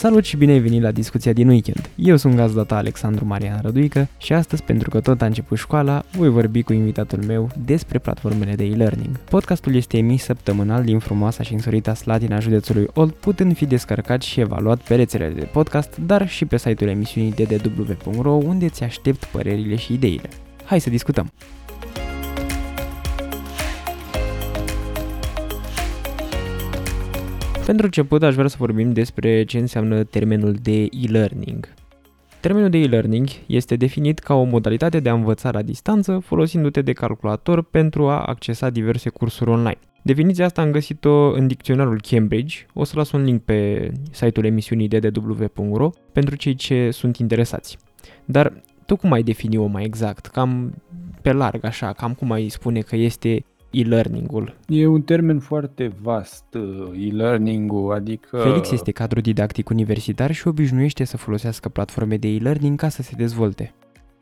Salut și bine ai venit la discuția din weekend. Eu sunt gazda ta Alexandru Marian Răduică și astăzi, pentru că tot a început școala, voi vorbi cu invitatul meu despre platformele de e-learning. Podcastul este emis săptămânal din frumoasa și însorita Slatina județului Olt, putând fi descărcat și evaluat pe rețelele de podcast, dar și pe site-ul emisiunii ddw.ro, unde ți aștept părerile și ideile. Hai să discutăm! Pentru început aș vrea să vorbim despre ce înseamnă termenul de e-learning. Termenul de e-learning este definit ca o modalitate de a învăța la distanță folosindu-te de calculator pentru a accesa diverse cursuri online. Definiția asta am găsit-o în dicționarul Cambridge, o să las un link pe site-ul emisiunii ddw.ro pentru cei ce sunt interesați. Dar tu cum ai defini-o mai exact? Cam pe larg așa, cam cum ai spune că este e-learning-ul? E un termen foarte vast, uh, e-learning-ul, adică... Felix este cadru didactic universitar și obișnuiește să folosească platforme de e-learning ca să se dezvolte.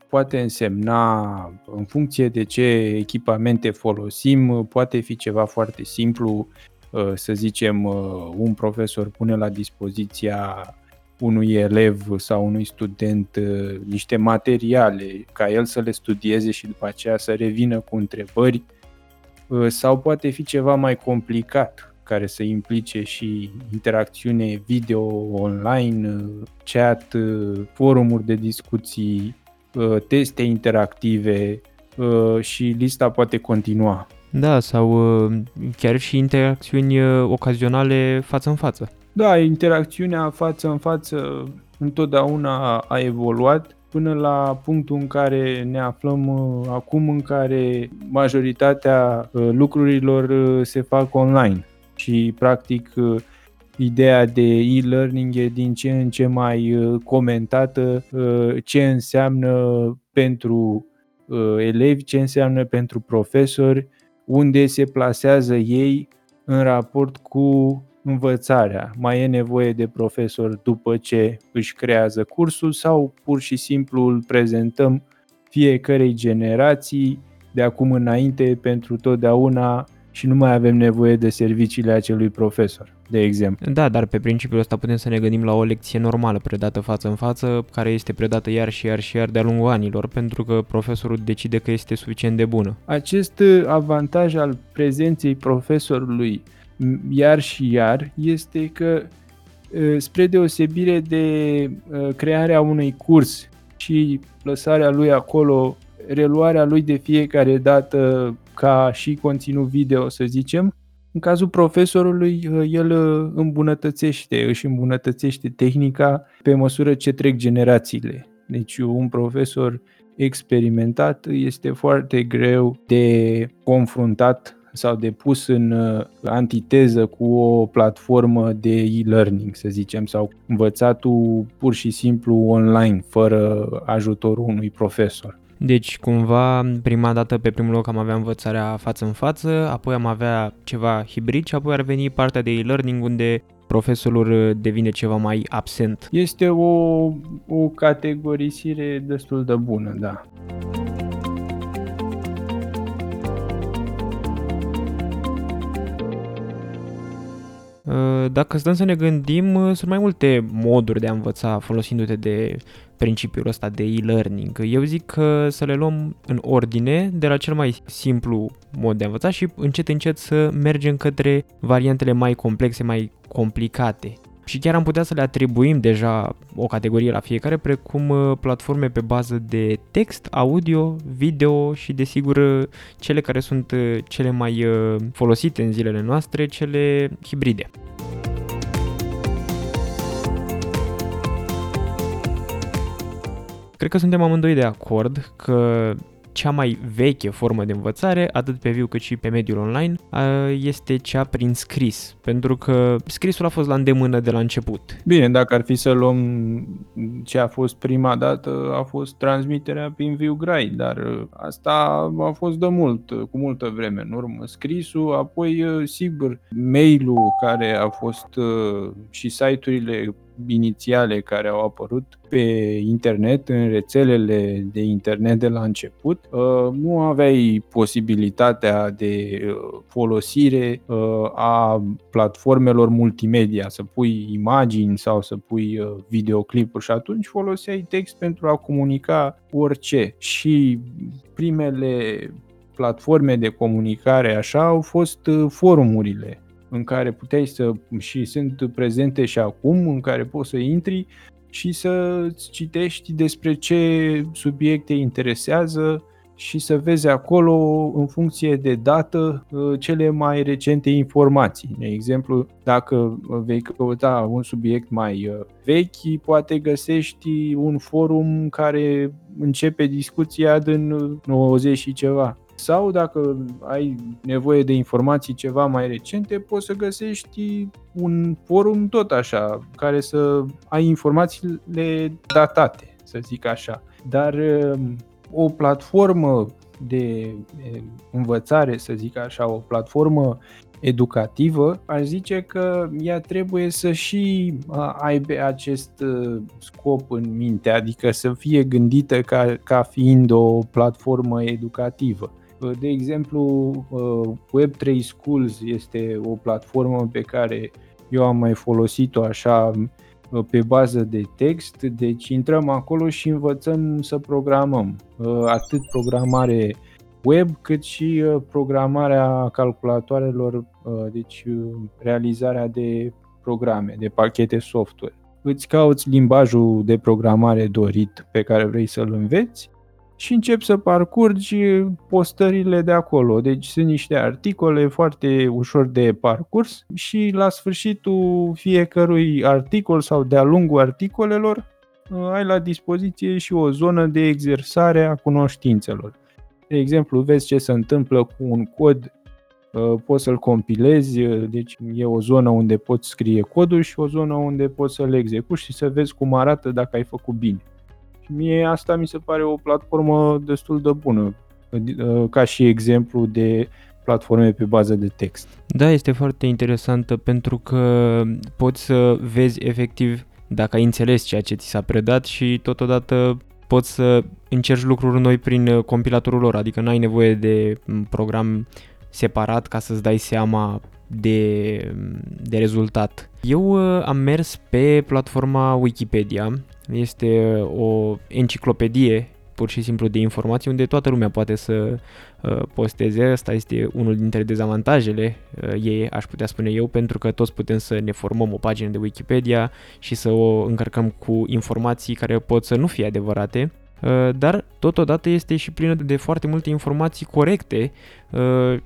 Poate însemna, în funcție de ce echipamente folosim, poate fi ceva foarte simplu, uh, să zicem, uh, un profesor pune la dispoziția unui elev sau unui student niște materiale ca el să le studieze și după aceea să revină cu întrebări Uh, sau poate fi ceva mai complicat care să implice și interacțiune video online, uh, chat, uh, forumuri de discuții, teste interactive și lista poate continua. Da, sau chiar și interacțiuni ocazionale față în față. Da, interacțiunea față în față întotdeauna a evoluat până la punctul în care ne aflăm uh, acum, în care majoritatea uh, lucrurilor uh, se fac online. Și practic ideea de e-learning e din ce în ce mai comentată, ce înseamnă pentru elevi, ce înseamnă pentru profesori, unde se plasează ei în raport cu învățarea. Mai e nevoie de profesor după ce își creează cursul sau pur și simplu îl prezentăm fiecarei generații de acum înainte pentru totdeauna și nu mai avem nevoie de serviciile acelui profesor, de exemplu. Da, dar pe principiul ăsta putem să ne gândim la o lecție normală predată față în față, care este predată iar și iar și iar de-a lungul anilor, pentru că profesorul decide că este suficient de bună. Acest avantaj al prezenței profesorului iar și iar este că spre deosebire de crearea unui curs și lăsarea lui acolo, reluarea lui de fiecare dată ca și conținut video, să zicem, în cazul profesorului, el îmbunătățește, își îmbunătățește tehnica pe măsură ce trec generațiile. Deci un profesor experimentat este foarte greu de confruntat sau de pus în uh, antiteză cu o platformă de e-learning, să zicem, sau învățatul pur și simplu online, fără ajutorul unui profesor. Deci, cumva, prima dată, pe primul loc am avea învățarea față în față, apoi am avea ceva hibrid și apoi ar veni partea de e-learning unde profesorul devine ceva mai absent. Este o, o categorisire destul de bună, da. Dacă stăm să ne gândim, uh, sunt mai multe moduri de a învăța folosindu-te de principiul ăsta de e-learning. Eu zic că să le luăm în ordine de la cel mai simplu mod de a învăța și încet încet să mergem către variantele mai complexe, mai complicate. Și chiar am putea să le atribuim deja o categorie la fiecare, precum uh, platforme pe bază de text, audio, video și desigur cele care sunt cele mai folosite în zilele noastre, cele hibride. Cred că suntem amândoi de acord că cea mai veche formă de învățare, atât pe viu cât și pe mediul online, este cea prin scris, pentru că scrisul a fost la îndemână de la început. Bine, dacă ar fi să luăm ce a fost prima dată, a fost transmiterea prin viu grai, dar asta a fost de mult, cu multă vreme în urmă. Scrisul, apoi, sigur, mail-ul care a fost și site-urile inițiale care au apărut pe internet, în rețelele de internet de la început, uh, nu aveai posibilitatea de uh, folosire uh, a platformelor multimedia, să pui imagini sau să pui videoclipuri și atunci foloseai text pentru a comunica orice. Și primele platforme de comunicare așa au fost forumurile în care puteai să, și sunt prezente și acum, în care poți să intri și să citești despre ce subiecte interesează și să vezi acolo, în funcție de dată, cele mai recente informații. De exemplu, dacă vei căuta un subiect mai uh, vechi, poate găsești un forum care începe discuția din 90 și ceva sau dacă ai nevoie de informații ceva mai recente, poți să găsești un forum tot așa, care să ai informațiile datate, să zic așa. Dar um, o platformă de învățare, să zic așa, o platformă educativă, aș zice că ea trebuie să și aibă acest uh, scop în minte, adică să fie gândită ca, ca fiind o platformă educativă. De exemplu, uh, Web3 Schools este o platformă pe care eu am mai folosit-o așa uh, pe bază de text, deci intrăm acolo și învățăm să programăm, uh, atât programare web cât și programarea calculatoarelor, deci realizarea de programe, de pachete software. Îți cauți limbajul de programare dorit pe care vrei să-l înveți și începi să parcurgi postările de acolo. Deci sunt niște articole foarte ușor de parcurs și la sfârșitul fiecărui articol sau de-a lungul articolelor ai la dispoziție și o zonă de exersare a cunoștințelor. De exemplu, vezi ce se întâmplă cu un cod, poți să-l compilezi, deci e o zonă unde poți scrie codul și o zonă unde poți să-l execuți și să vezi cum arată dacă ai făcut bine. Mie asta mi se pare o platformă destul de bună, ca și exemplu de platforme pe bază de text. Da, este foarte interesantă pentru că poți să vezi efectiv dacă ai înțeles ceea ce ți s-a predat și totodată poți să încerci lucruri noi prin compilatorul lor, adică nu ai nevoie de program separat ca să-ți dai seama de, de rezultat. Eu am mers pe platforma Wikipedia este o enciclopedie pur și simplu de informații unde toată lumea poate să uh, posteze. Asta este unul dintre dezavantajele uh, ei, aș putea spune eu, pentru că toți putem să ne formăm o pagină de Wikipedia și să o încărcăm cu informații care pot să nu fie adevărate. Uh, dar totodată este și plină de foarte multe informații corecte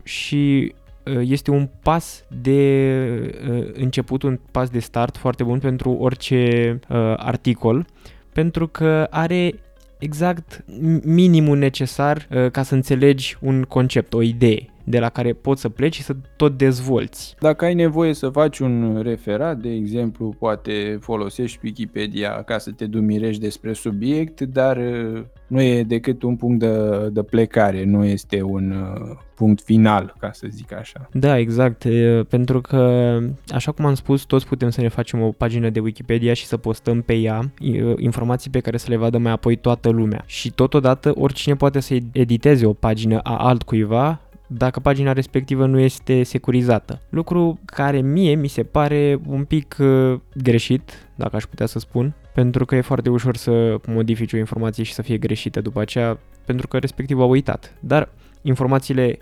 și este un pas de început, un pas de start foarte bun pentru orice articol, pentru că are exact minimul necesar ca să înțelegi un concept, o idee de la care poți să pleci și să tot dezvolți. Dacă ai nevoie să faci un referat, de exemplu, poate folosești Wikipedia ca să te dumirești despre subiect, dar uh, nu e decât un punct de, de plecare, nu este un uh, punct final, ca să zic așa. Da, exact, pentru că, așa cum am spus, toți putem să ne facem o pagină de Wikipedia și să postăm pe ea informații pe care să le vadă mai apoi toată lumea. Și totodată, oricine poate să editeze o pagină a altcuiva dacă pagina respectivă nu este securizată. Lucru care mie mi se pare un pic uh, greșit, dacă aș putea să spun, pentru că e foarte ușor să modifici o informație și să fie greșită după aceea, pentru că respectiv a uitat. Dar informațiile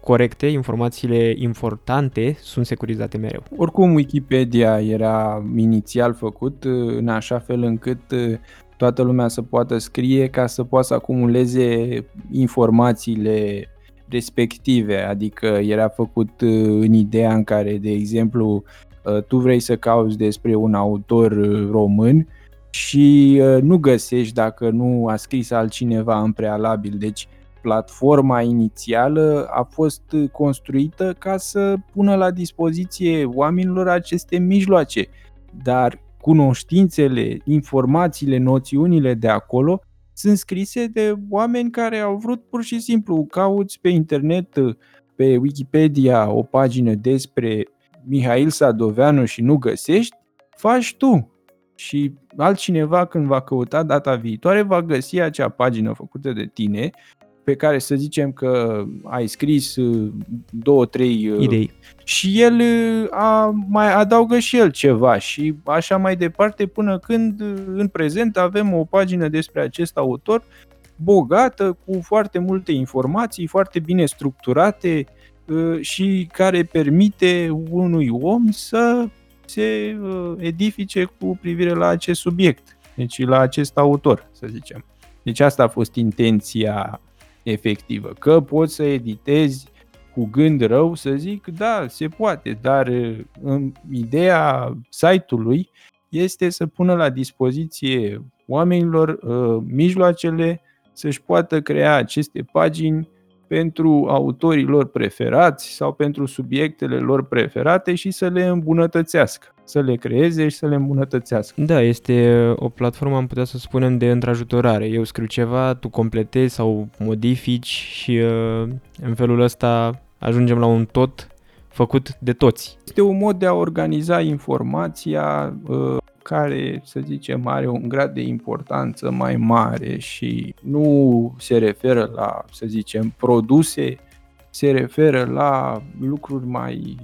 corecte, informațiile importante sunt securizate mereu. Oricum, Wikipedia era inițial făcut uh, în așa fel încât uh, toată lumea să poată scrie ca să poată să acumuleze informațiile respective, adică era făcut uh, în ideea în care, de exemplu, uh, tu vrei să cauți despre un autor uh, român și nu găsești dacă nu a scris altcineva în prealabil. Deci platforma inițială a fost construită ca să pună la dispoziție oamenilor aceste mijloace, dar cunoștințele, informațiile, noțiunile de acolo sunt scrise de oameni care au vrut pur și simplu, cauți pe internet, pe Wikipedia, o pagină despre Mihail Sadoveanu și nu găsești, faci tu. și altcineva când va căuta data viitoare va găsi acea pagină făcută de tine pe care să zicem că ai scris uh, două, trei uh, idei și el uh, a, mai adaugă și el ceva și așa mai departe până când în prezent avem o pagină despre acest autor bogată cu foarte multe informații, foarte bine structurate și care permite unui om să se edifice cu privire la acest subiect, deci la acest autor, să zicem. Deci asta a fost intenția efectivă. Că poți să editezi cu gând rău, să zic, da, se poate, dar în ideea site-ului este să pună la dispoziție oamenilor uh, mijloacele să-și poată crea aceste pagini pentru autorii lor preferați sau pentru subiectele lor preferate și să le îmbunătățească, să le creeze și să le îmbunătățească. Da, este o platformă, am putea să spunem, de întrajutorare. Eu scriu ceva, tu completezi sau modifici și uh, în felul ăsta ajungem la un tot făcut de toți. Este un mod de a organiza informația uh, care, să zicem, are un grad de importanță mai mare și nu se referă la, să zicem, produse, se referă la lucruri mai,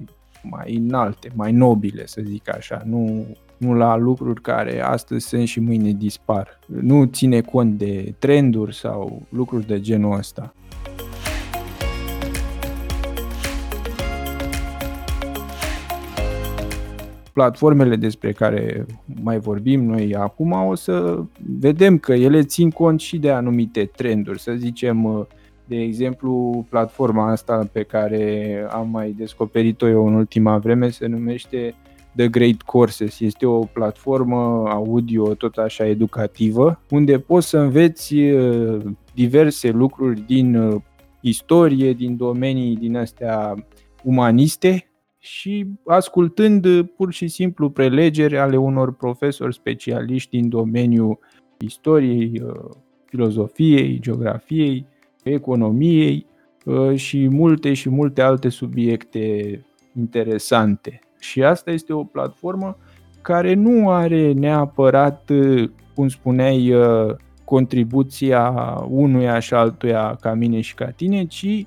mai înalte, mai nobile, să zic așa, nu, nu la lucruri care astăzi sunt și mâine dispar. Nu ține cont de trenduri sau lucruri de genul ăsta. platformele despre care mai vorbim noi acum, o să vedem că ele țin cont și de anumite trenduri. Să zicem, de exemplu, platforma asta pe care am mai descoperit-o eu în ultima vreme se numește The Great Courses. Este o platformă audio tot așa educativă, unde poți să înveți uh, diverse lucruri din uh, istorie, din domenii din astea umaniste, și ascultând uh, pur și simplu prelegeri ale unor profesori specialiști din domeniul istoriei, uh, filozofiei, geografiei, economiei uh, și multe și multe alte subiecte interesante. Și asta este o platformă care nu are neapărat, cum spuneai, contribuția unuia și altuia ca mine și ca tine, ci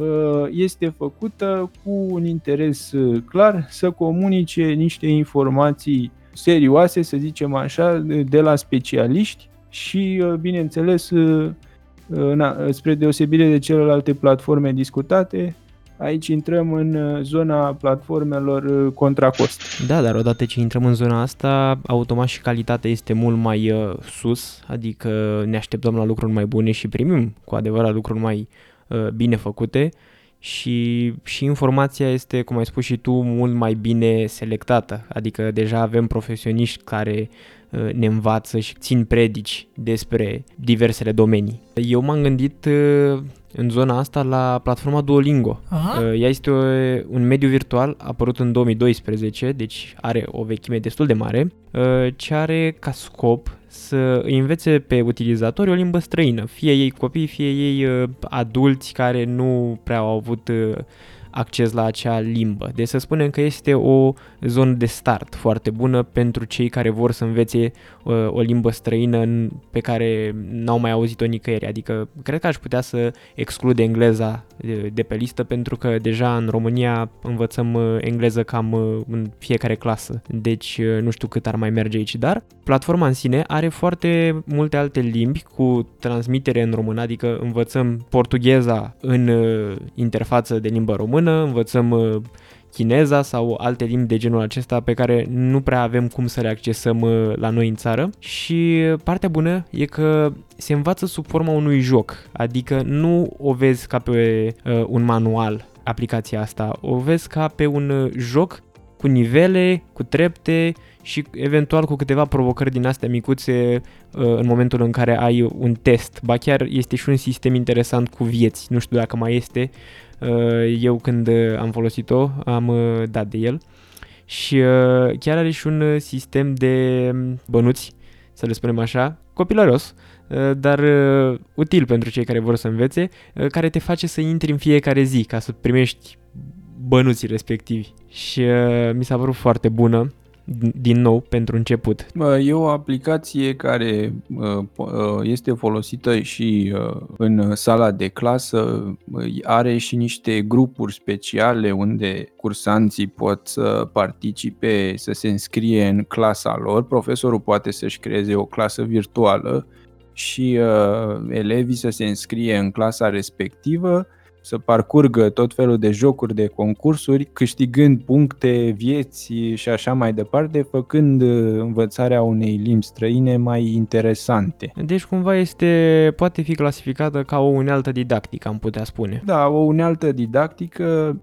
Uh, este făcută cu un interes uh, clar să comunice niște informații serioase, să zicem așa, de la specialiști și, uh, bineînțeles, spre deosebire de celelalte platforme discutate, aici intrăm în zona platformelor contra cost. Da, dar odată ce intrăm în zona asta, automat și calitatea este mult mai sus, adică ne așteptăm la lucruri mai bune și primim cu adevărat lucruri mai Uh, bine făcute și, și informația este, cum ai spus și tu, mult mai bine selectată. Adică deja avem profesioniști care uh, ne învață și țin predici despre diversele domenii. Eu m-am gândit uh, în zona asta la platforma Duolingo. Aha. Ea este o, un mediu virtual apărut în 2012, deci are o vechime destul de mare, ce are ca scop să îi învețe pe utilizatori o limbă străină, fie ei copii, fie ei uh, adulți care nu prea au avut uh, acces la acea limbă. Deci să spunem că este o zonă de start foarte bună pentru cei care vor să învețe uh, o limbă străină pe care n-au mai auzit-o nicăieri. Adică cred că aș putea să exclud engleza de pe listă pentru că deja în România învățăm uh, engleză cam uh, în fiecare clasă. Deci nu știu cât ar mai merge aici, dar platforma în sine are foarte multe alte limbi cu transmitere în română, adică învățăm portugheza în interfață de limbă română română, învățăm uh, chineza sau alte limbi de genul acesta pe care nu prea avem cum să le accesăm uh, la noi în țară și partea bună e că se învață sub forma unui joc, adică nu o vezi ca pe uh, un manual aplicația asta, o vezi ca pe un joc cu nivele, cu trepte și eventual cu câteva provocări din astea micuțe în momentul în care ai un test. Ba chiar este și un sistem interesant cu vieți, nu știu dacă mai este, Uh, eu când uh, am folosit-o am uh, dat de el și chiar are și un sistem de um, bănuți, să le spunem așa, copilăros, dar util pentru cei care vor să învețe, care te face să intri în fiecare zi ca să primești bănuții respectivi. Și mi s-a părut foarte bună din nou pentru început? E o aplicație care este folosită și în sala de clasă, are și niște grupuri speciale unde cursanții pot să participe, să se înscrie în clasa lor. Profesorul poate să-și creeze o clasă virtuală și uh, elevii să se înscrie în clasa respectivă, să parcurgă tot felul de jocuri, de concursuri, câștigând puncte, vieți și așa mai departe, făcând uh, învățarea unei limbi străine mai interesante. Deci cumva este, poate fi clasificată ca o unealtă didactică, am putea spune. Da, o unealtă didactică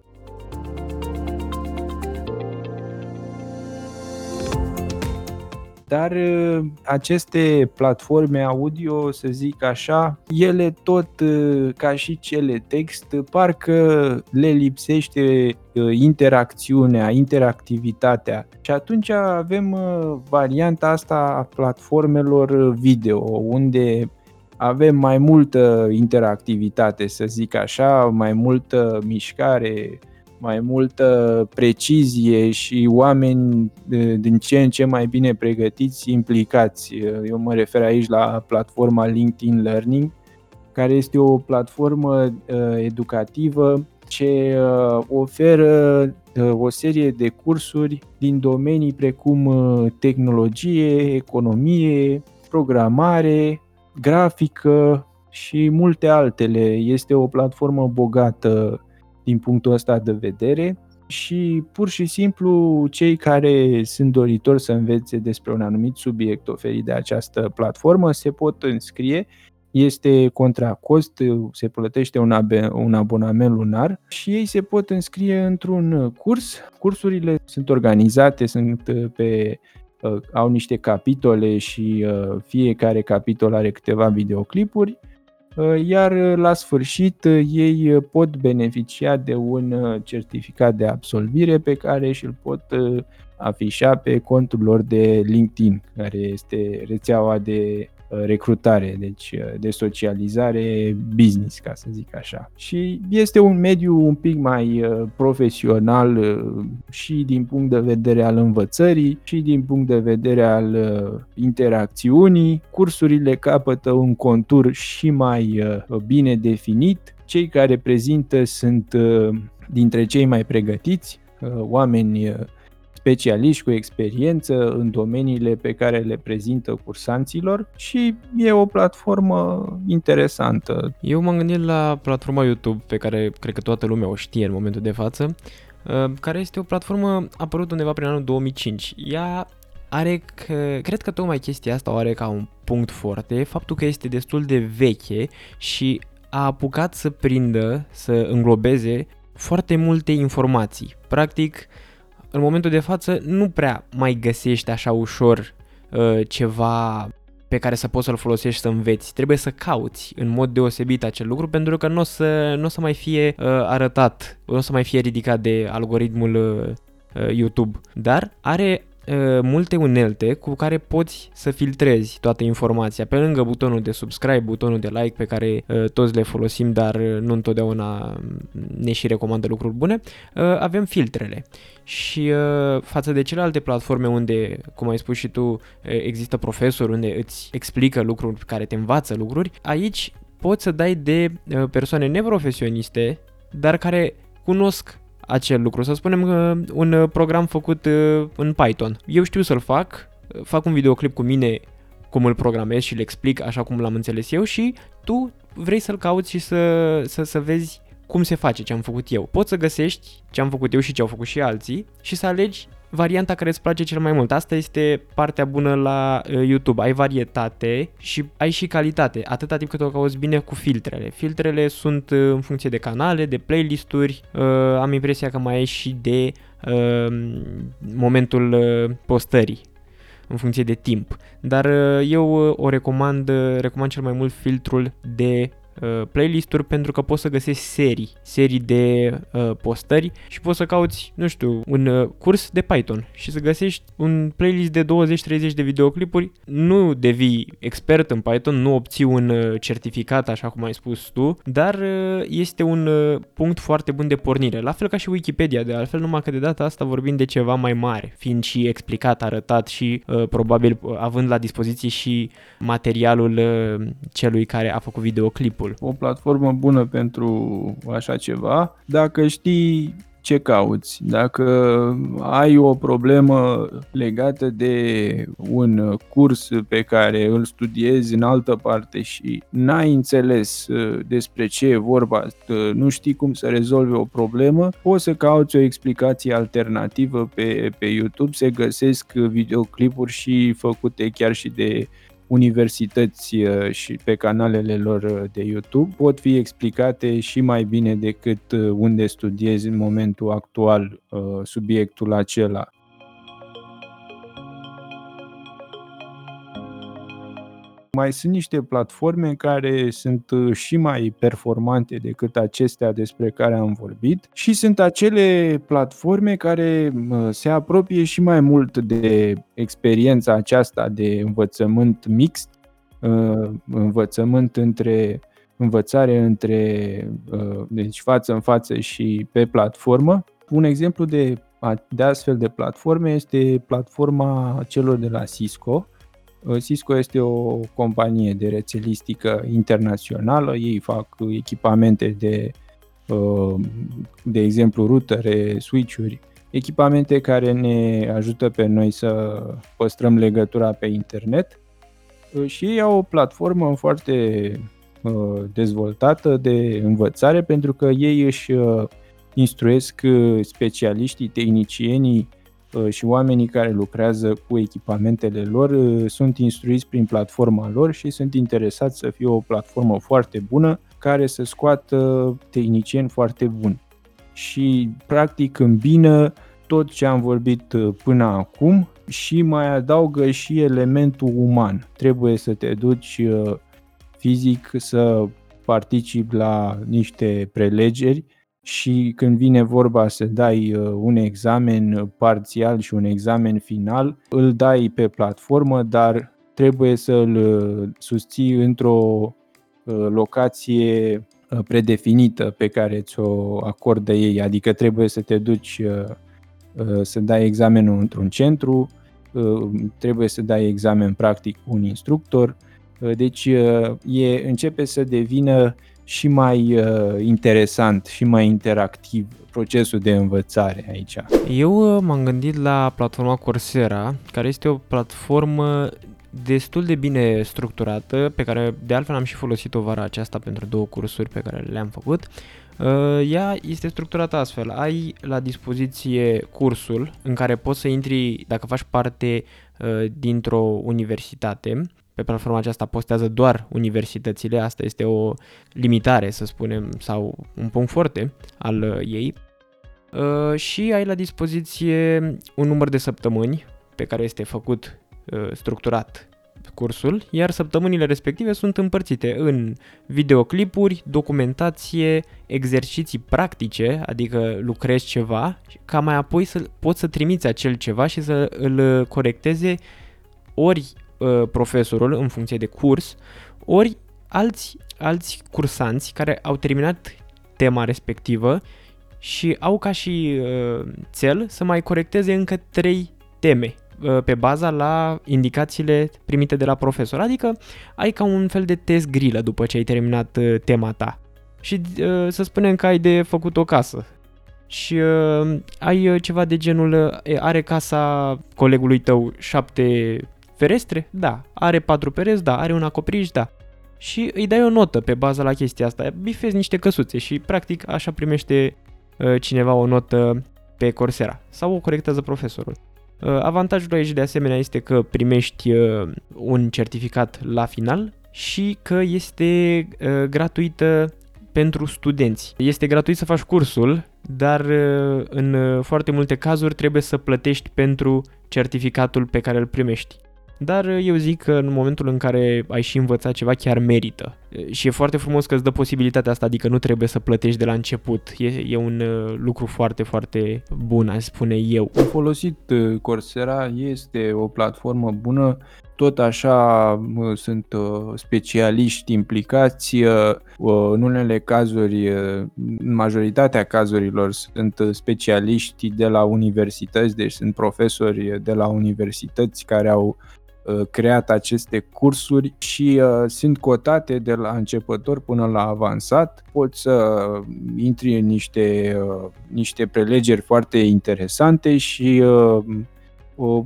Dar uh, aceste platforme audio, să zic așa, ele tot uh, ca și cele text, parcă le lipsește uh, interacțiunea, interactivitatea. Și atunci avem varianta asta a platformelor video, unde avem mai multă interactivitate, să zic așa, mai multă mișcare, mai multă precizie și oameni din ce în ce mai bine pregătiți, implicați. Eu mă refer aici la platforma LinkedIn Learning, care este o platformă uh, educativă ce uh, oferă uh, o serie de cursuri din domenii precum tehnologie, economie, programare, grafică și multe altele. Este o platformă bogată din punctul ăsta de vedere și pur și simplu cei care sunt doritori să învețe despre un anumit subiect oferit de această platformă se pot înscrie este contra cost, se plătește un, ab- un abonament lunar și ei se pot înscrie într-un curs. Cursurile sunt organizate, sunt pe uh, au niște capitole și uh, fiecare capitol are câteva videoclipuri Uh, iar uh, la sfârșit uh, ei pot beneficia de un certificat de absolvire pe care și-l pot afișa pe contul lor de LinkedIn, care este rețeaua de Uh, recrutare, deci uh, de socializare business, ca să zic așa. Și este un mediu un pic mai uh, profesional și din punct de vedere al învățării și din punct de vedere al interacțiunii. Cursurile capătă un contur și mai bine definit. Cei care prezintă sunt dintre cei mai pregătiți, oameni specialiști cu experiență în domeniile pe care le prezintă cursanților și e o platformă interesantă. Eu m-am gândit la platforma YouTube pe care cred că toată lumea o știe în momentul de față, uh, care este o platformă apărut undeva prin anul 2005. Ea are, că, cred că tocmai chestia asta o are ca un punct forte, faptul că este destul de veche și a apucat să prindă, să înglobeze foarte multe informații. Practic, în momentul de față nu prea mai găsești așa ușor uh, ceva pe care să poți să-l folosești să înveți. Trebuie să cauți în mod deosebit acel lucru pentru că nu o să, n-o să mai fie uh, arătat, nu o să mai fie ridicat de algoritmul uh, uh YouTube. Dar are Uh, multe unelte cu care poți să filtrezi toată informația. Pe lângă butonul de subscribe, butonul de like pe care uh, toți le folosim, dar uh, nu întotdeauna ne și recomandă lucruri bune, uh, avem filtrele. Și uh, față de celelalte platforme unde, cum ai spus și tu, uh, există profesori unde îți explică lucruri, care te învață lucruri, aici poți să dai de uh, persoane neprofesioniste, dar care cunosc acel lucru. Să spunem că un uh, program făcut uh, în Python. Eu știu să-l fac, fac un videoclip cu mine cum îl programez și îl explic așa cum l-am înțeles eu și tu vrei să-l cauți și să, să, să vezi cum se face ce am făcut eu. Poți să găsești ce am făcut eu și ce au făcut și alții și să alegi varianta care îți place cel mai mult. Asta este partea bună la uh, YouTube. Ai varietate și ai și calitate, atâta timp cât o cauți bine cu filtrele. Filtrele sunt uh, în funcție de canale, de playlisturi, uh, am impresia că mai ai și de uh, momentul uh, postării în funcție de timp. Dar uh, eu uh, o recomand, uh, recomand cel mai mult filtrul de uh, playlist-uri pentru că poți să găsești serii, serii de uh, postări și poți să cauți, nu știu, un uh, curs de Python și să găsești un playlist de 20-30 de videoclipuri, nu devii expert în Python, nu obții un uh, certificat așa cum ai spus tu, dar uh, este un uh, punct foarte bun de pornire, la fel ca și Wikipedia, de altfel numai că de data asta vorbim de ceva mai mare, fiind și explicat, arătat și uh, probabil uh, având la dispoziție și materialul uh, celui care a făcut videoclipul. O platformă bună pentru așa ceva, dacă știi ce cauți. Dacă ai o problemă legată de un curs pe care îl studiezi în altă parte și n-ai înțeles uh, despre ce e vorba, uh, nu știi cum să rezolvi o problemă, poți să cauți o explicație alternativă pe, pe YouTube, se găsesc videoclipuri și făcute chiar și de universități uh, și pe canalele lor uh, de YouTube pot fi explicate și mai bine decât uh, unde studiezi în momentul actual subiectul acela. Mai sunt niște platforme care sunt uh, și mai performante decât acestea despre care am vorbit și sunt acele platforme care uh, se apropie și mai mult de experiența aceasta de învățământ mixt, uh, învățământ între învățare între deci față în față și pe platformă. Un exemplu de, de astfel de platforme este platforma celor de la Cisco, Uh, Cisco este o companie de rețelistică internațională, ei fac echipamente de, uh, de exemplu, rutere, switch-uri, echipamente care ne ajută pe noi să păstrăm legătura pe internet. Uh, și ei au o platformă foarte dezvoltată de învățare pentru că ei își instruiesc specialiștii, tehnicienii Uh, și oamenii care lucrează cu echipamentele lor uh, sunt instruiți prin platforma lor și sunt interesați să fie o platformă foarte bună care să scoată tehnicieni foarte buni. Și practic îmbină tot ce am vorbit uh, până acum și mai adaugă și elementul uman. Trebuie să te duci fizic să participi la niște prelegeri și când vine vorba să dai uh, un examen parțial și un examen final, îl dai pe platformă, dar trebuie să îl uh, susții într-o uh, locație predefinită pe care ți-o acordă ei, adică trebuie să te duci să dai examenul într-un centru, trebuie să dai examen practic cu un instructor, deci e, începe să devină și mai uh, interesant și mai interactiv procesul de învățare aici. Eu uh, m-am gândit la platforma Coursera, care este o platformă destul de bine structurată, pe care de altfel am și folosit-o vara aceasta pentru două cursuri pe care le-am făcut. Uh, ea este structurată astfel. Ai la dispoziție cursul în care poți să intri dacă faci parte uh, dintr-o universitate pe platforma aceasta postează doar universitățile, asta este o limitare, să spunem, sau un punct foarte al uh, ei. Uh, și ai la dispoziție un număr de săptămâni pe care este făcut uh, structurat cursul, iar săptămânile respective sunt împărțite în videoclipuri, documentație, exerciții practice, adică lucrezi ceva, ca mai apoi să poți să trimiți acel ceva și să îl corecteze ori uh, profesorul în funcție de curs, ori alți, alți cursanți care au terminat tema respectivă și au ca și uh, cel să mai corecteze încă trei teme uh, pe baza la indicațiile primite de la profesor. Adică ai ca un fel de test grilă după ce ai terminat uh, tema ta. Și uh, să spunem că ai de făcut o casă și uh, ai uh, ceva de genul, uh, are casa colegului tău șapte Ferestre? Da. Are patru pereți? Da. Are un acoperiș? Da. Și îi dai o notă pe baza la chestia asta. Bifezi niște căsuțe și practic așa primește uh, cineva o notă pe Coursera sau o corectează profesorul. Uh, avantajul aici de asemenea este că primești uh, un certificat la final și că este uh, gratuită pentru studenți. Este gratuit să faci cursul, dar uh, în uh, foarte multe cazuri trebuie să plătești pentru certificatul pe care îl primești. Dar eu zic că în momentul în care ai și învățat ceva, chiar merită și e foarte frumos că îți dă posibilitatea asta, adică nu trebuie să plătești de la început. E, e un uh, lucru foarte, foarte bun, aș spune eu. Am folosit uh, Coursera, este o platformă bună, tot așa sunt specialiști implicați, în unele cazuri, în majoritatea cazurilor sunt specialiști de la universități, deci sunt profesori de la universități care au Uh, creat aceste cursuri și uh, sunt cotate de la începător până la avansat. Poți să intri în niște, uh, niște prelegeri foarte interesante și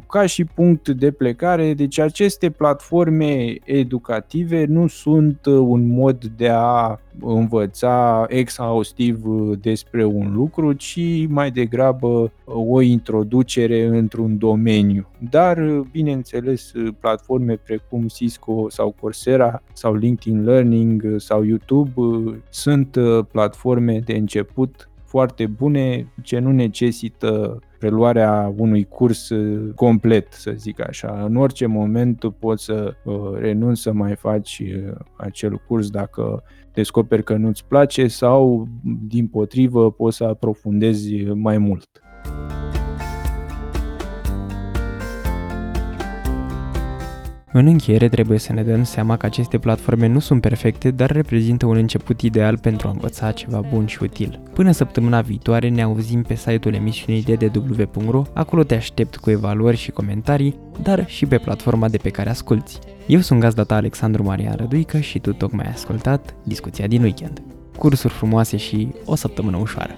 ca și punct de plecare, deci aceste platforme educative nu sunt un mod de a învăța exhaustiv despre un lucru, ci mai degrabă o introducere într-un domeniu. Dar, bineînțeles, platforme precum Cisco sau Coursera sau LinkedIn Learning sau YouTube sunt platforme de început foarte bune ce nu necesită preluarea unui curs uh, complet, să zic așa. În orice moment tu poți să uh, renunți să mai faci uh, acel curs dacă descoperi că nu-ți place sau, din potrivă, poți să aprofundezi mai mult. În încheiere trebuie să ne dăm seama că aceste platforme nu sunt perfecte, dar reprezintă un început ideal pentru a învăța ceva bun și util. Până săptămâna viitoare ne auzim pe site-ul emisiunii ddw.ro, acolo te aștept cu evaluări și comentarii, dar și pe platforma de pe care asculti. Eu sunt gazda ta Alexandru Maria Răduică și tu tocmai ai ascultat discuția din weekend. Cursuri frumoase și o săptămână ușoară!